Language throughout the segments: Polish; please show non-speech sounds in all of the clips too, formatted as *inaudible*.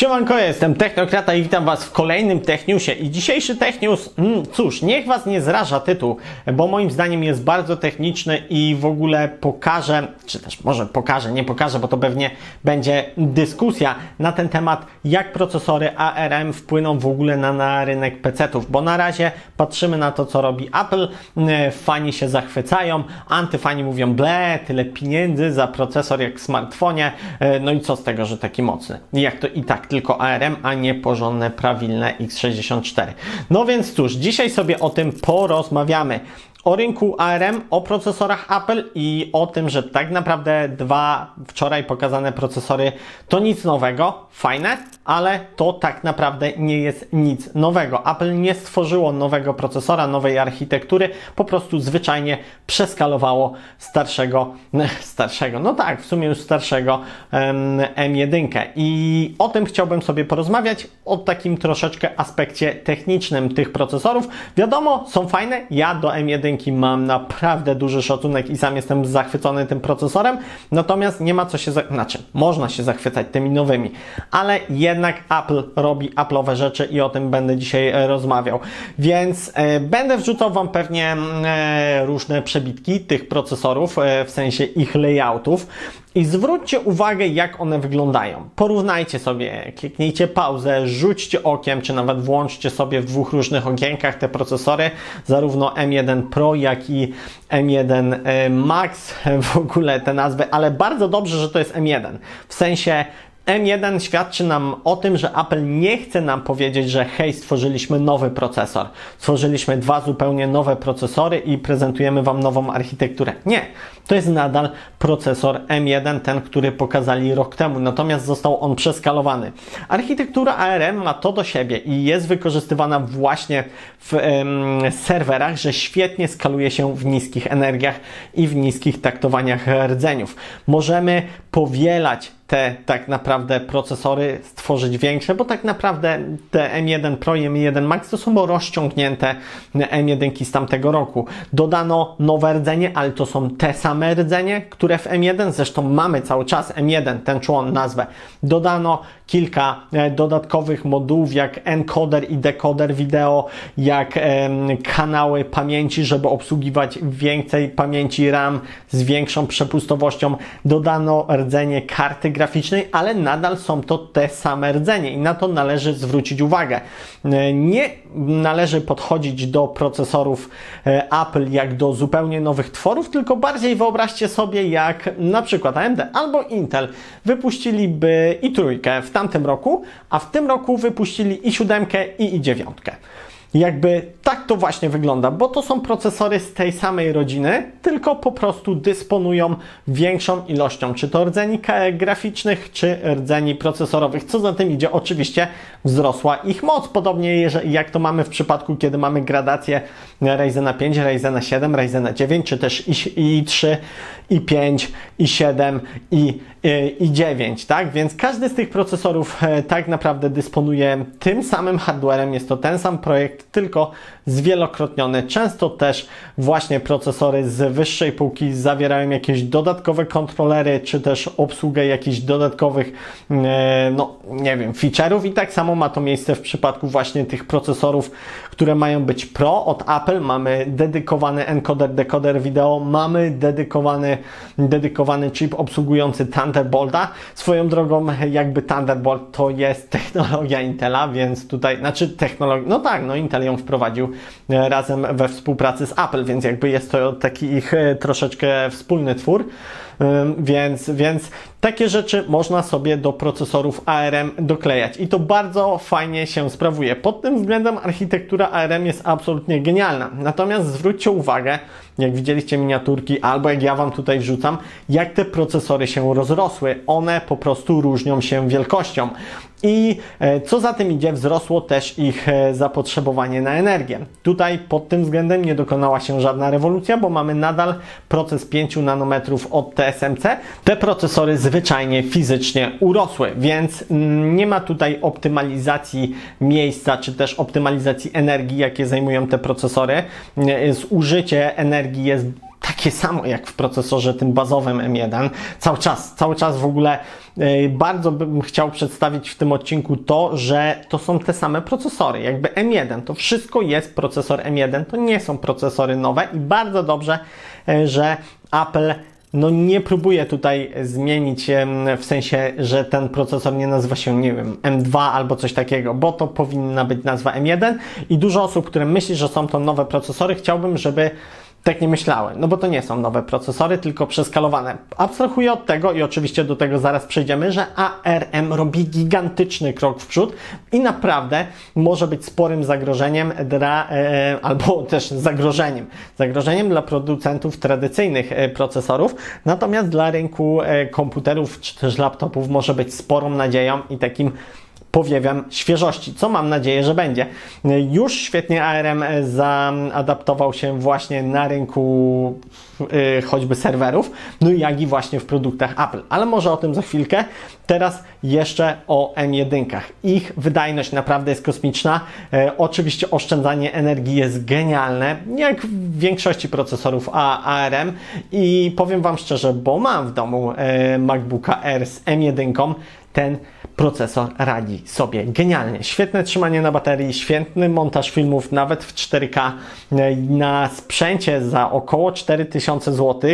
Siemanko, jestem Technokrata i witam Was w kolejnym Techniusie. I dzisiejszy Technius, mm, cóż, niech Was nie zraża tytuł, bo moim zdaniem jest bardzo techniczny i w ogóle pokaże, czy też może pokaże, nie pokaże, bo to pewnie będzie dyskusja na ten temat, jak procesory ARM wpłyną w ogóle na, na rynek PC-ów, bo na razie patrzymy na to, co robi Apple, e, fani się zachwycają, antyfani mówią, ble, tyle pieniędzy za procesor jak w smartfonie, e, no i co z tego, że taki mocny. Jak to i tak tylko ARM, a nie porządne, prawilne x64. No więc cóż, dzisiaj sobie o tym porozmawiamy o rynku ARM, o procesorach Apple i o tym, że tak naprawdę dwa wczoraj pokazane procesory to nic nowego, fajne, ale to tak naprawdę nie jest nic nowego. Apple nie stworzyło nowego procesora, nowej architektury, po prostu zwyczajnie przeskalowało starszego, *laughs* starszego, no tak, w sumie już starszego um, M1. I o tym chciałbym sobie porozmawiać, o takim troszeczkę aspekcie technicznym tych procesorów. Wiadomo, są fajne, ja do M1 mam naprawdę duży szacunek i sam jestem zachwycony tym procesorem, natomiast nie ma co się, znaczy można się zachwycać tymi nowymi, ale jednak Apple robi Apple'owe rzeczy i o tym będę dzisiaj e, rozmawiał. Więc e, będę wrzucał Wam pewnie e, różne przebitki tych procesorów, w sensie ich layoutów. I zwróćcie uwagę, jak one wyglądają. Porównajcie sobie, kliknijcie pauzę, rzućcie okiem, czy nawet włączcie sobie w dwóch różnych okienkach te procesory, zarówno M1 Pro, jak i M1 e, Max, *laughs* w ogóle te nazwy, ale bardzo dobrze, że to jest M1. W sensie M1 świadczy nam o tym, że Apple nie chce nam powiedzieć, że hej, stworzyliśmy nowy procesor. Stworzyliśmy dwa zupełnie nowe procesory i prezentujemy Wam nową architekturę. Nie, to jest nadal procesor M1, ten, który pokazali rok temu, natomiast został on przeskalowany. Architektura ARM ma to do siebie i jest wykorzystywana właśnie w em, serwerach, że świetnie skaluje się w niskich energiach i w niskich taktowaniach rdzeniów. Możemy powielać te tak naprawdę procesory stworzyć większe, bo tak naprawdę te M1 Pro i M1 Max to są rozciągnięte M1 z tamtego roku. Dodano nowe rdzenie, ale to są te same rdzenie, które w M1, zresztą mamy cały czas M1, ten człon nazwę. Dodano kilka dodatkowych modułów, jak encoder i decoder wideo, jak kanały pamięci, żeby obsługiwać więcej pamięci RAM z większą przepustowością. Dodano rdzenie karty graficznej, ale nadal są to te same rdzenie i na to należy zwrócić uwagę. Nie należy podchodzić do procesorów Apple jak do zupełnie nowych tworów, tylko bardziej wyobraźcie sobie, jak na przykład AMD albo Intel wypuściliby i trójkę w tamtym roku, a w tym roku wypuścili i siódemkę i i dziewiątkę. Jakby tak to właśnie wygląda, bo to są procesory z tej samej rodziny, tylko po prostu dysponują większą ilością, czy to rdzeni graficznych, czy rdzeni procesorowych. Co za tym idzie, oczywiście wzrosła ich moc, podobnie jak to mamy w przypadku, kiedy mamy gradację Ryzena 5, Ryzena 7, Ryzena 9, czy też i3, i5, i7, i, i 9, tak? Więc każdy z tych procesorów tak naprawdę dysponuje tym samym hardwarem, jest to ten sam projekt, tylko zwielokrotniony. Często też właśnie procesory z wyższej półki zawierają jakieś dodatkowe kontrolery, czy też obsługę jakichś dodatkowych, no nie wiem, feature'ów i tak samo ma to miejsce w przypadku właśnie tych procesorów, które mają być Pro od Apple. Mamy dedykowany encoder, decoder wideo, mamy dedykowany, dedykowany chip obsługujący Thunderbolta. Swoją drogą, jakby Thunderbolt to jest *laughs* technologia Intela, więc tutaj, znaczy technologia, no tak, no Intel ją wprowadził razem we współpracy z Apple, więc jakby jest to taki ich troszeczkę wspólny twór. Więc, więc takie rzeczy można sobie do procesorów ARM doklejać i to bardzo fajnie się sprawuje. Pod tym względem architektura ARM jest absolutnie genialna. Natomiast zwróćcie uwagę, jak widzieliście miniaturki, albo jak ja Wam tutaj wrzucam, jak te procesory się rozrosły. One po prostu różnią się wielkością. I co za tym idzie, wzrosło też ich zapotrzebowanie na energię. Tutaj pod tym względem nie dokonała się żadna rewolucja, bo mamy nadal proces 5 nanometrów od TSMC. Te procesory zwyczajnie fizycznie urosły, więc nie ma tutaj optymalizacji miejsca, czy też optymalizacji energii, jakie zajmują te procesory. Zużycie energii jest takie samo jak w procesorze tym bazowym M1. Cały czas, cały czas w ogóle yy, bardzo bym chciał przedstawić w tym odcinku to, że to są te same procesory. Jakby M1, to wszystko jest procesor M1, to nie są procesory nowe i bardzo dobrze, yy, że Apple no nie próbuję tutaj zmienić w sensie, że ten procesor nie nazywa się, nie wiem, M2 albo coś takiego, bo to powinna być nazwa M1 i dużo osób, które myśli, że są to nowe procesory, chciałbym, żeby tak nie myślałem, no bo to nie są nowe procesory, tylko przeskalowane. Abstrahuję od tego i oczywiście do tego zaraz przejdziemy, że ARM robi gigantyczny krok w przód i naprawdę może być sporym zagrożeniem dla, e, albo też zagrożeniem, zagrożeniem dla producentów tradycyjnych e, procesorów, natomiast dla rynku e, komputerów czy też laptopów może być sporą nadzieją i takim powiewem świeżości, co mam nadzieję, że będzie. Już świetnie ARM zaadaptował się właśnie na rynku yy, choćby serwerów, no jak i właśnie w produktach Apple, ale może o tym za chwilkę. Teraz jeszcze o M1. Ich wydajność naprawdę jest kosmiczna. E, oczywiście oszczędzanie energii jest genialne, jak w większości procesorów ARM i powiem Wam szczerze, bo mam w domu e, MacBooka Air z M1, ten procesor radzi sobie genialnie. Świetne trzymanie na baterii, świetny montaż filmów nawet w 4K na sprzęcie za około 4000 zł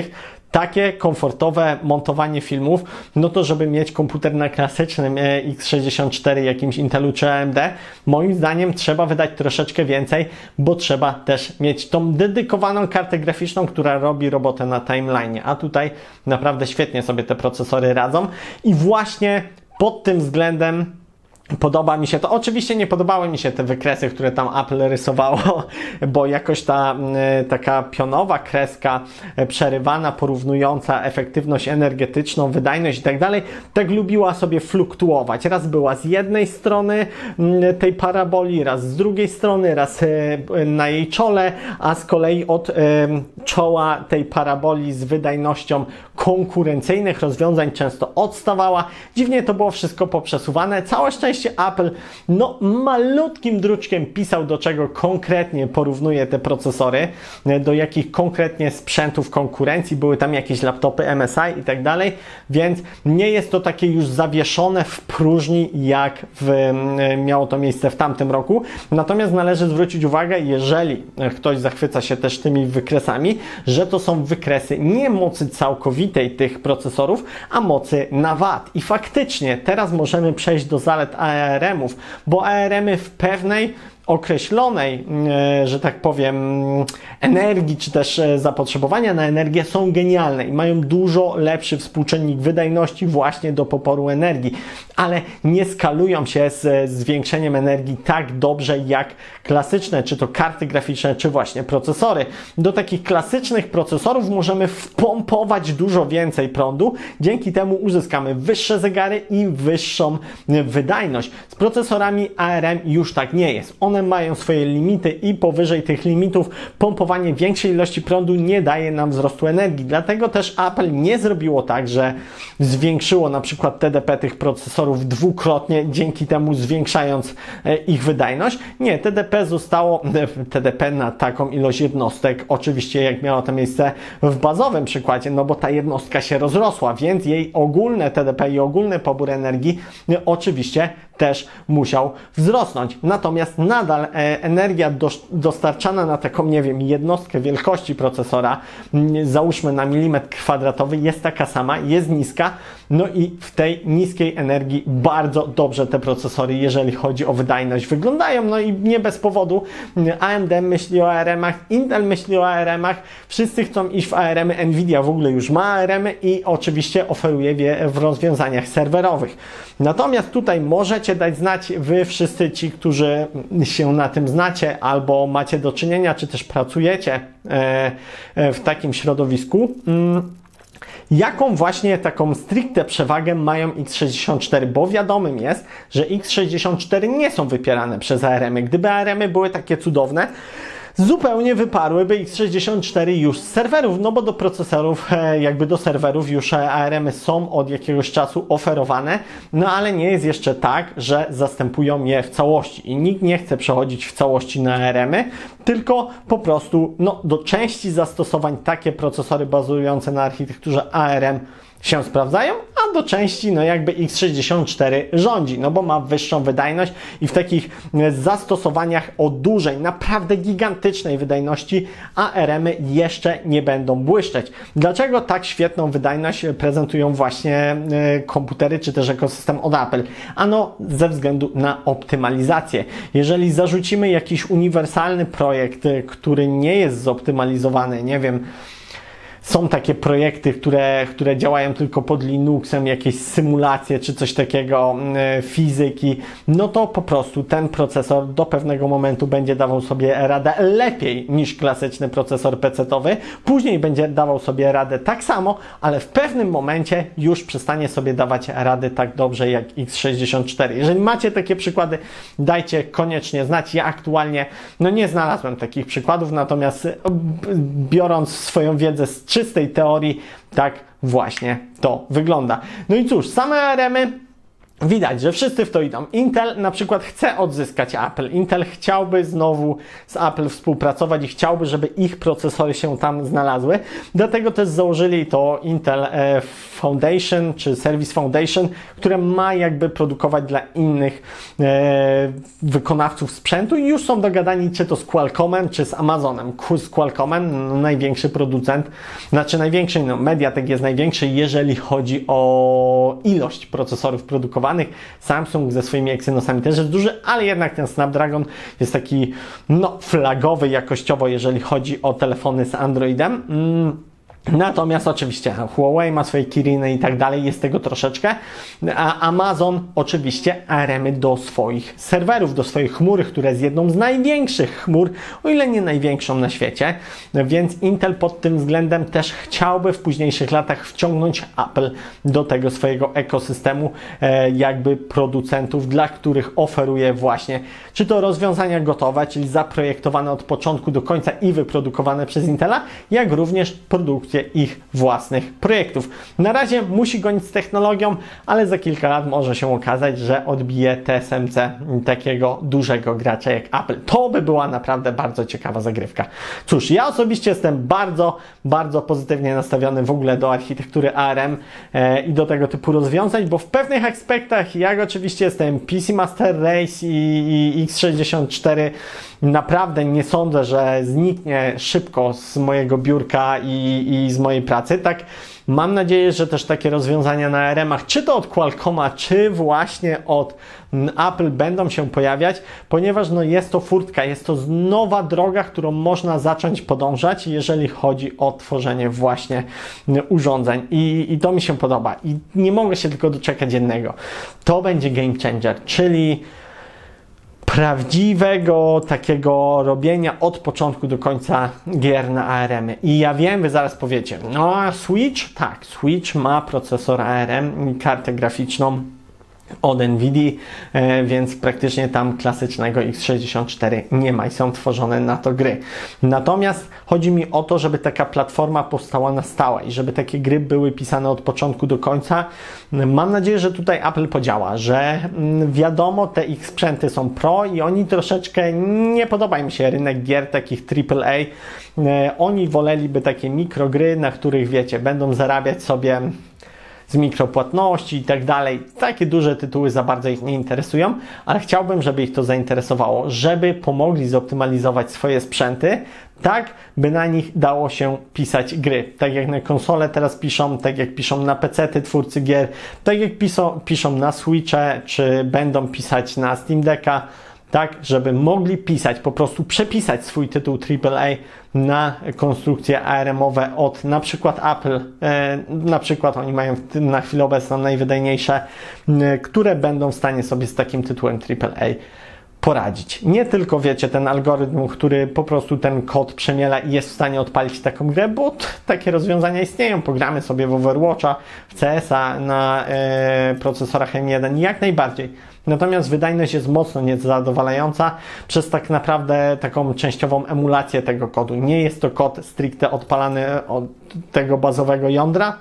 takie komfortowe montowanie filmów, no to żeby mieć komputer na klasycznym e, x64 jakimś Intelu czy AMD, moim zdaniem trzeba wydać troszeczkę więcej, bo trzeba też mieć tą dedykowaną kartę graficzną, która robi robotę na timeline. A tutaj naprawdę świetnie sobie te procesory radzą i właśnie pod tym względem Podoba mi się to. Oczywiście nie podobały mi się te wykresy, które tam Apple rysowało, *laughs* bo jakoś ta taka pionowa kreska e, przerywana, porównująca efektywność energetyczną, wydajność i tak dalej, tak lubiła sobie fluktuować. Raz była z jednej strony tej paraboli, raz z drugiej strony, raz e, na jej czole, a z kolei od czoła tej paraboli z wydajnością konkurencyjnych rozwiązań często odstawała. Dziwnie to było wszystko poprzesuwane. Całe szczęście szczęście Apple no malutkim druczkiem pisał do czego konkretnie porównuje te procesory, do jakich konkretnie sprzętów konkurencji, były tam jakieś laptopy MSI i tak dalej, więc nie jest to takie już zawieszone w próżni jak w, mm, miało to miejsce w tamtym roku. Natomiast należy zwrócić uwagę, jeżeli ktoś zachwyca się też tymi wykresami, że to są wykresy nie mocy całkowitej tych procesorów, a mocy na wat. I faktycznie teraz możemy przejść do zalet ARM-ów, bo ARM-y w pewnej określonej, e, że tak powiem, energii, czy też e, zapotrzebowania na energię są genialne i mają dużo lepszy współczynnik wydajności właśnie do poporu energii, ale nie skalują się z zwiększeniem energii tak dobrze jak klasyczne, czy to karty graficzne, czy właśnie procesory. Do takich klasycznych procesorów możemy wpompować dużo więcej prądu, dzięki temu uzyskamy wyższe zegary i wyższą wydajność. Z procesorami ARM już tak nie jest. One one mają swoje limity i powyżej tych limitów pompowanie większej ilości prądu nie daje nam wzrostu energii. Dlatego też Apple nie zrobiło tak, że zwiększyło na przykład TDP tych procesorów dwukrotnie, dzięki temu zwiększając e, ich wydajność. Nie, TDP zostało, TDP na taką ilość jednostek, oczywiście jak miało to miejsce w bazowym przykładzie, no bo ta jednostka się rozrosła, więc jej ogólne TDP i ogólny pobór energii e, oczywiście też musiał wzrosnąć. Natomiast nadal e, energia dostarczana na taką, nie wiem, jednostkę wielkości procesora, załóżmy na milimetr kwadratowy, jest taka sama, jest niska, no i w tej niskiej energii bardzo dobrze te procesory, jeżeli chodzi o wydajność, wyglądają. No i nie bez powodu AMD myśli o ARM-ach, Intel myśli o ARM-ach, wszyscy chcą iść w ARM-y, Nvidia w ogóle już ma ARM-y i oczywiście oferuje je w rozwiązaniach serwerowych. Natomiast tutaj możecie dać znać Wy wszyscy ci, którzy się na tym znacie albo macie do czynienia, czy też pracujecie e, e, w takim środowisku. Jaką właśnie taką stricte przewagę mają x64, bo wiadomym jest, że x64 nie są wypierane przez ARM. -y. Gdyby ARM -y były takie cudowne, zupełnie wyparłyby x64 już z serwerów, no bo do procesorów, e, jakby do serwerów już e, ARM-y są od jakiegoś czasu oferowane, no ale nie jest jeszcze tak, że zastępują je w całości i nikt nie chce przechodzić w całości na ARM-y, tylko po prostu no, do części zastosowań takie procesory bazujące na architekturze ARM się sprawdzają, a do części no jakby x64 rządzi, no bo ma wyższą wydajność i w takich e, zastosowaniach o dużej, naprawdę gigantycznej wydajności ARM-y jeszcze nie będą błyszczeć. Dlaczego tak świetną wydajność prezentują właśnie e, komputery czy też ekosystem od Apple? Ano ze względu na optymalizację. Jeżeli zarzucimy jakiś uniwersalny projekt, e, który nie jest zoptymalizowany, nie wiem, są takie projekty, które, które działają tylko pod Linuxem, jakieś symulacje czy coś takiego, mm, e, fizyki, no to po prostu ten procesor do pewnego momentu będzie dawał sobie radę lepiej niż klasyczny procesor PC-owy. Później będzie dawał sobie radę tak samo, ale w pewnym momencie już przestanie sobie dawać rady tak dobrze jak x64. Jeżeli macie takie przykłady, dajcie koniecznie znać. Ja aktualnie no nie znalazłem takich przykładów, natomiast biorąc swoją wiedzę z czystej teorii, tak właśnie to wygląda. No i cóż, same ARM-y Widać, że wszyscy w to idą. Intel na przykład chce odzyskać Apple. Intel chciałby znowu z Apple współpracować i chciałby, żeby ich procesory się tam znalazły. Dlatego też założyli to Intel e, Foundation czy Service Foundation, które ma jakby produkować dla innych e, wykonawców sprzętu i już są dogadani czy to z Qualcommem, czy z Amazonem. Z Qualcommem, no, największy producent, znaczy największy, no Mediatek jest największy, jeżeli chodzi o ilość procesorów produkowanych Samsung ze swoimi Exynosami też jest duży, ale jednak ten Snapdragon jest taki no, flagowy jakościowo, jeżeli chodzi o telefony z Androidem. Mm. Natomiast oczywiście Huawei ma swoje Kiriny i tak dalej, jest tego troszeczkę. A Amazon oczywiście ARM-y do swoich serwerów, do swoich chmury, które jest jedną z największych chmur, o ile nie największą na świecie. Więc Intel pod tym względem też chciałby w późniejszych latach wciągnąć Apple do tego swojego ekosystemu e, jakby producentów, dla których oferuje właśnie czy to rozwiązania gotowe, czyli zaprojektowane od początku do końca i wyprodukowane przez Intela, jak również ich własnych projektów. Na razie musi gonić z technologią, ale za kilka lat może się okazać, że odbije TSMC takiego dużego gracza jak Apple. To by była naprawdę bardzo ciekawa zagrywka. Cóż, ja osobiście jestem bardzo, bardzo pozytywnie nastawiony w ogóle do architektury ARM e, i do tego typu rozwiązań, bo w pewnych aspektach, jak oczywiście jestem PC Master Race i, i X64, naprawdę nie sądzę, że zniknie szybko z mojego biurka i, i z mojej pracy. Tak, mam nadzieję, że też takie rozwiązania na RM-ach, czy to od Qualcomma, czy właśnie od Apple będą się pojawiać, ponieważ no, jest to furtka, jest to nowa droga, którą można zacząć podążać, jeżeli chodzi o tworzenie właśnie urządzeń. I, I to mi się podoba. I nie mogę się tylko doczekać jednego. To będzie game changer, czyli prawdziwego takiego robienia od początku do końca gier na ARM. I ja wiem, wy zaraz powiecie, no Switch? Tak, Switch ma procesor ARM i kartę graficzną od Nvidia, e, więc praktycznie tam klasycznego x64 nie ma i są tworzone na to gry. Natomiast chodzi mi o to, żeby taka platforma powstała na stałe i żeby takie gry były pisane od początku do końca. Mam nadzieję, że tutaj Apple podziała, że mm, wiadomo, te ich sprzęty są pro i oni troszeczkę nie podoba im się rynek gier takich AAA. E, oni woleliby takie mikrogry, na których wiecie, będą zarabiać sobie z mikropłatności i tak dalej. Takie duże tytuły za bardzo ich nie interesują, ale chciałbym, żeby ich to zainteresowało, żeby pomogli zoptymalizować swoje sprzęty, tak by na nich dało się pisać gry. Tak jak na konsole teraz piszą, tak jak piszą na PC ty twórcy gier, tak jak piszą, piszą na Switche, czy będą pisać na Steam Decka tak, żeby mogli pisać, po prostu przepisać swój tytuł AAA na konstrukcje ARM-owe od na przykład Apple, e, na przykład oni mają na chwilę obecną najwydajniejsze, które będą w stanie sobie z takim tytułem AAA poradzić. Nie tylko, wiecie, ten algorytm, który po prostu ten kod przemiela i jest w stanie odpalić taką grę, bo takie rozwiązania istnieją. Pogramy sobie w Overwatcha, w CS-a na e, procesorach M1 jak najbardziej. Natomiast wydajność jest mocno niezadowalająca przez tak naprawdę taką częściową emulację tego kodu. Nie jest to kod stricte odpalany od tego bazowego jądra,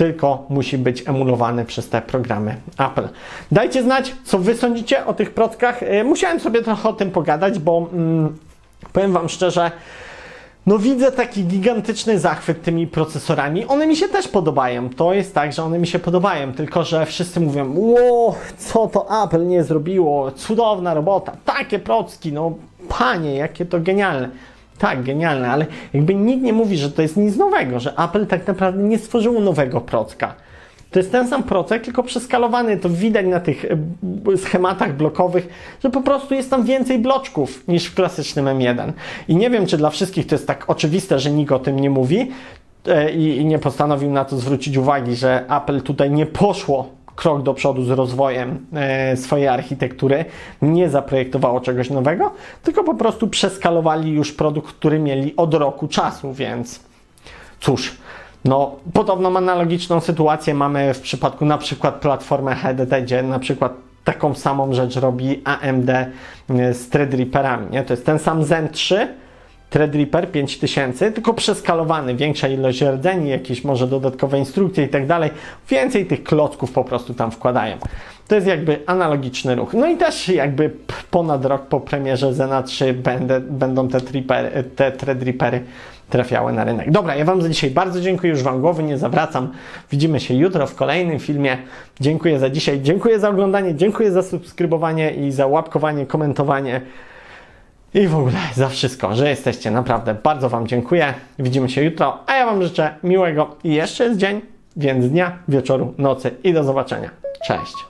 tylko musi być emulowany przez te programy Apple. Dajcie znać, co Wy sądzicie o tych prockach. E, Musiałem sobie trochę o tym pogadać, bo mm, powiem Wam szczerze, no widzę taki gigantyczny zachwyt tymi procesorami. One mi się też podobają. To jest tak, że one mi się podobają, tylko że wszyscy mówią, ło, co to Apple nie zrobiło, cudowna robota, takie procki, no panie, jakie to genialne. Tak, genialne, ale jakby nikt nie mówi, że to jest nic nowego, że Apple tak naprawdę nie stworzyło nowego procka. To jest ten sam procek, tylko przeskalowany. To widać na tych e, schematach blokowych, że po prostu jest tam więcej bloczków niż w klasycznym M1. I nie wiem, czy dla wszystkich to jest tak oczywiste, że nikt o tym nie mówi e, i nie postanowił na to zwrócić uwagi, że Apple tutaj nie poszło krok do przodu z rozwojem e, swojej architektury, nie zaprojektowało czegoś nowego, tylko po prostu przeskalowali już produkt, który mieli od roku czasu, więc cóż, no, podobną analogiczną sytuację mamy w przypadku na przykład platformy HDD, gdzie na przykład taką samą rzecz robi AMD z Threadripperami, nie? To jest ten sam Zen 3, Threadripper 5000, tylko przeskalowany, większa ilość rdzeni, jakieś może dodatkowe instrukcje i tak dalej. Więcej tych klocków po prostu tam wkładają. To jest jakby analogiczny ruch. No i też jakby ponad rok po premierze Zena 3 będę, będą te, tripper, te Threadrippery trafiały na rynek. Dobra, ja Wam za dzisiaj bardzo dziękuję, już Wam głowy nie zawracam. Widzimy się jutro w kolejnym filmie. Dziękuję za dzisiaj, dziękuję za oglądanie, dziękuję za subskrybowanie i za łapkowanie, komentowanie. I w ogóle za wszystko, że jesteście. Naprawdę bardzo Wam dziękuję. Widzimy się jutro, a ja Wam życzę miłego i jeszcze jest dzień, więc dnia, wieczoru, nocy i do zobaczenia. Cześć.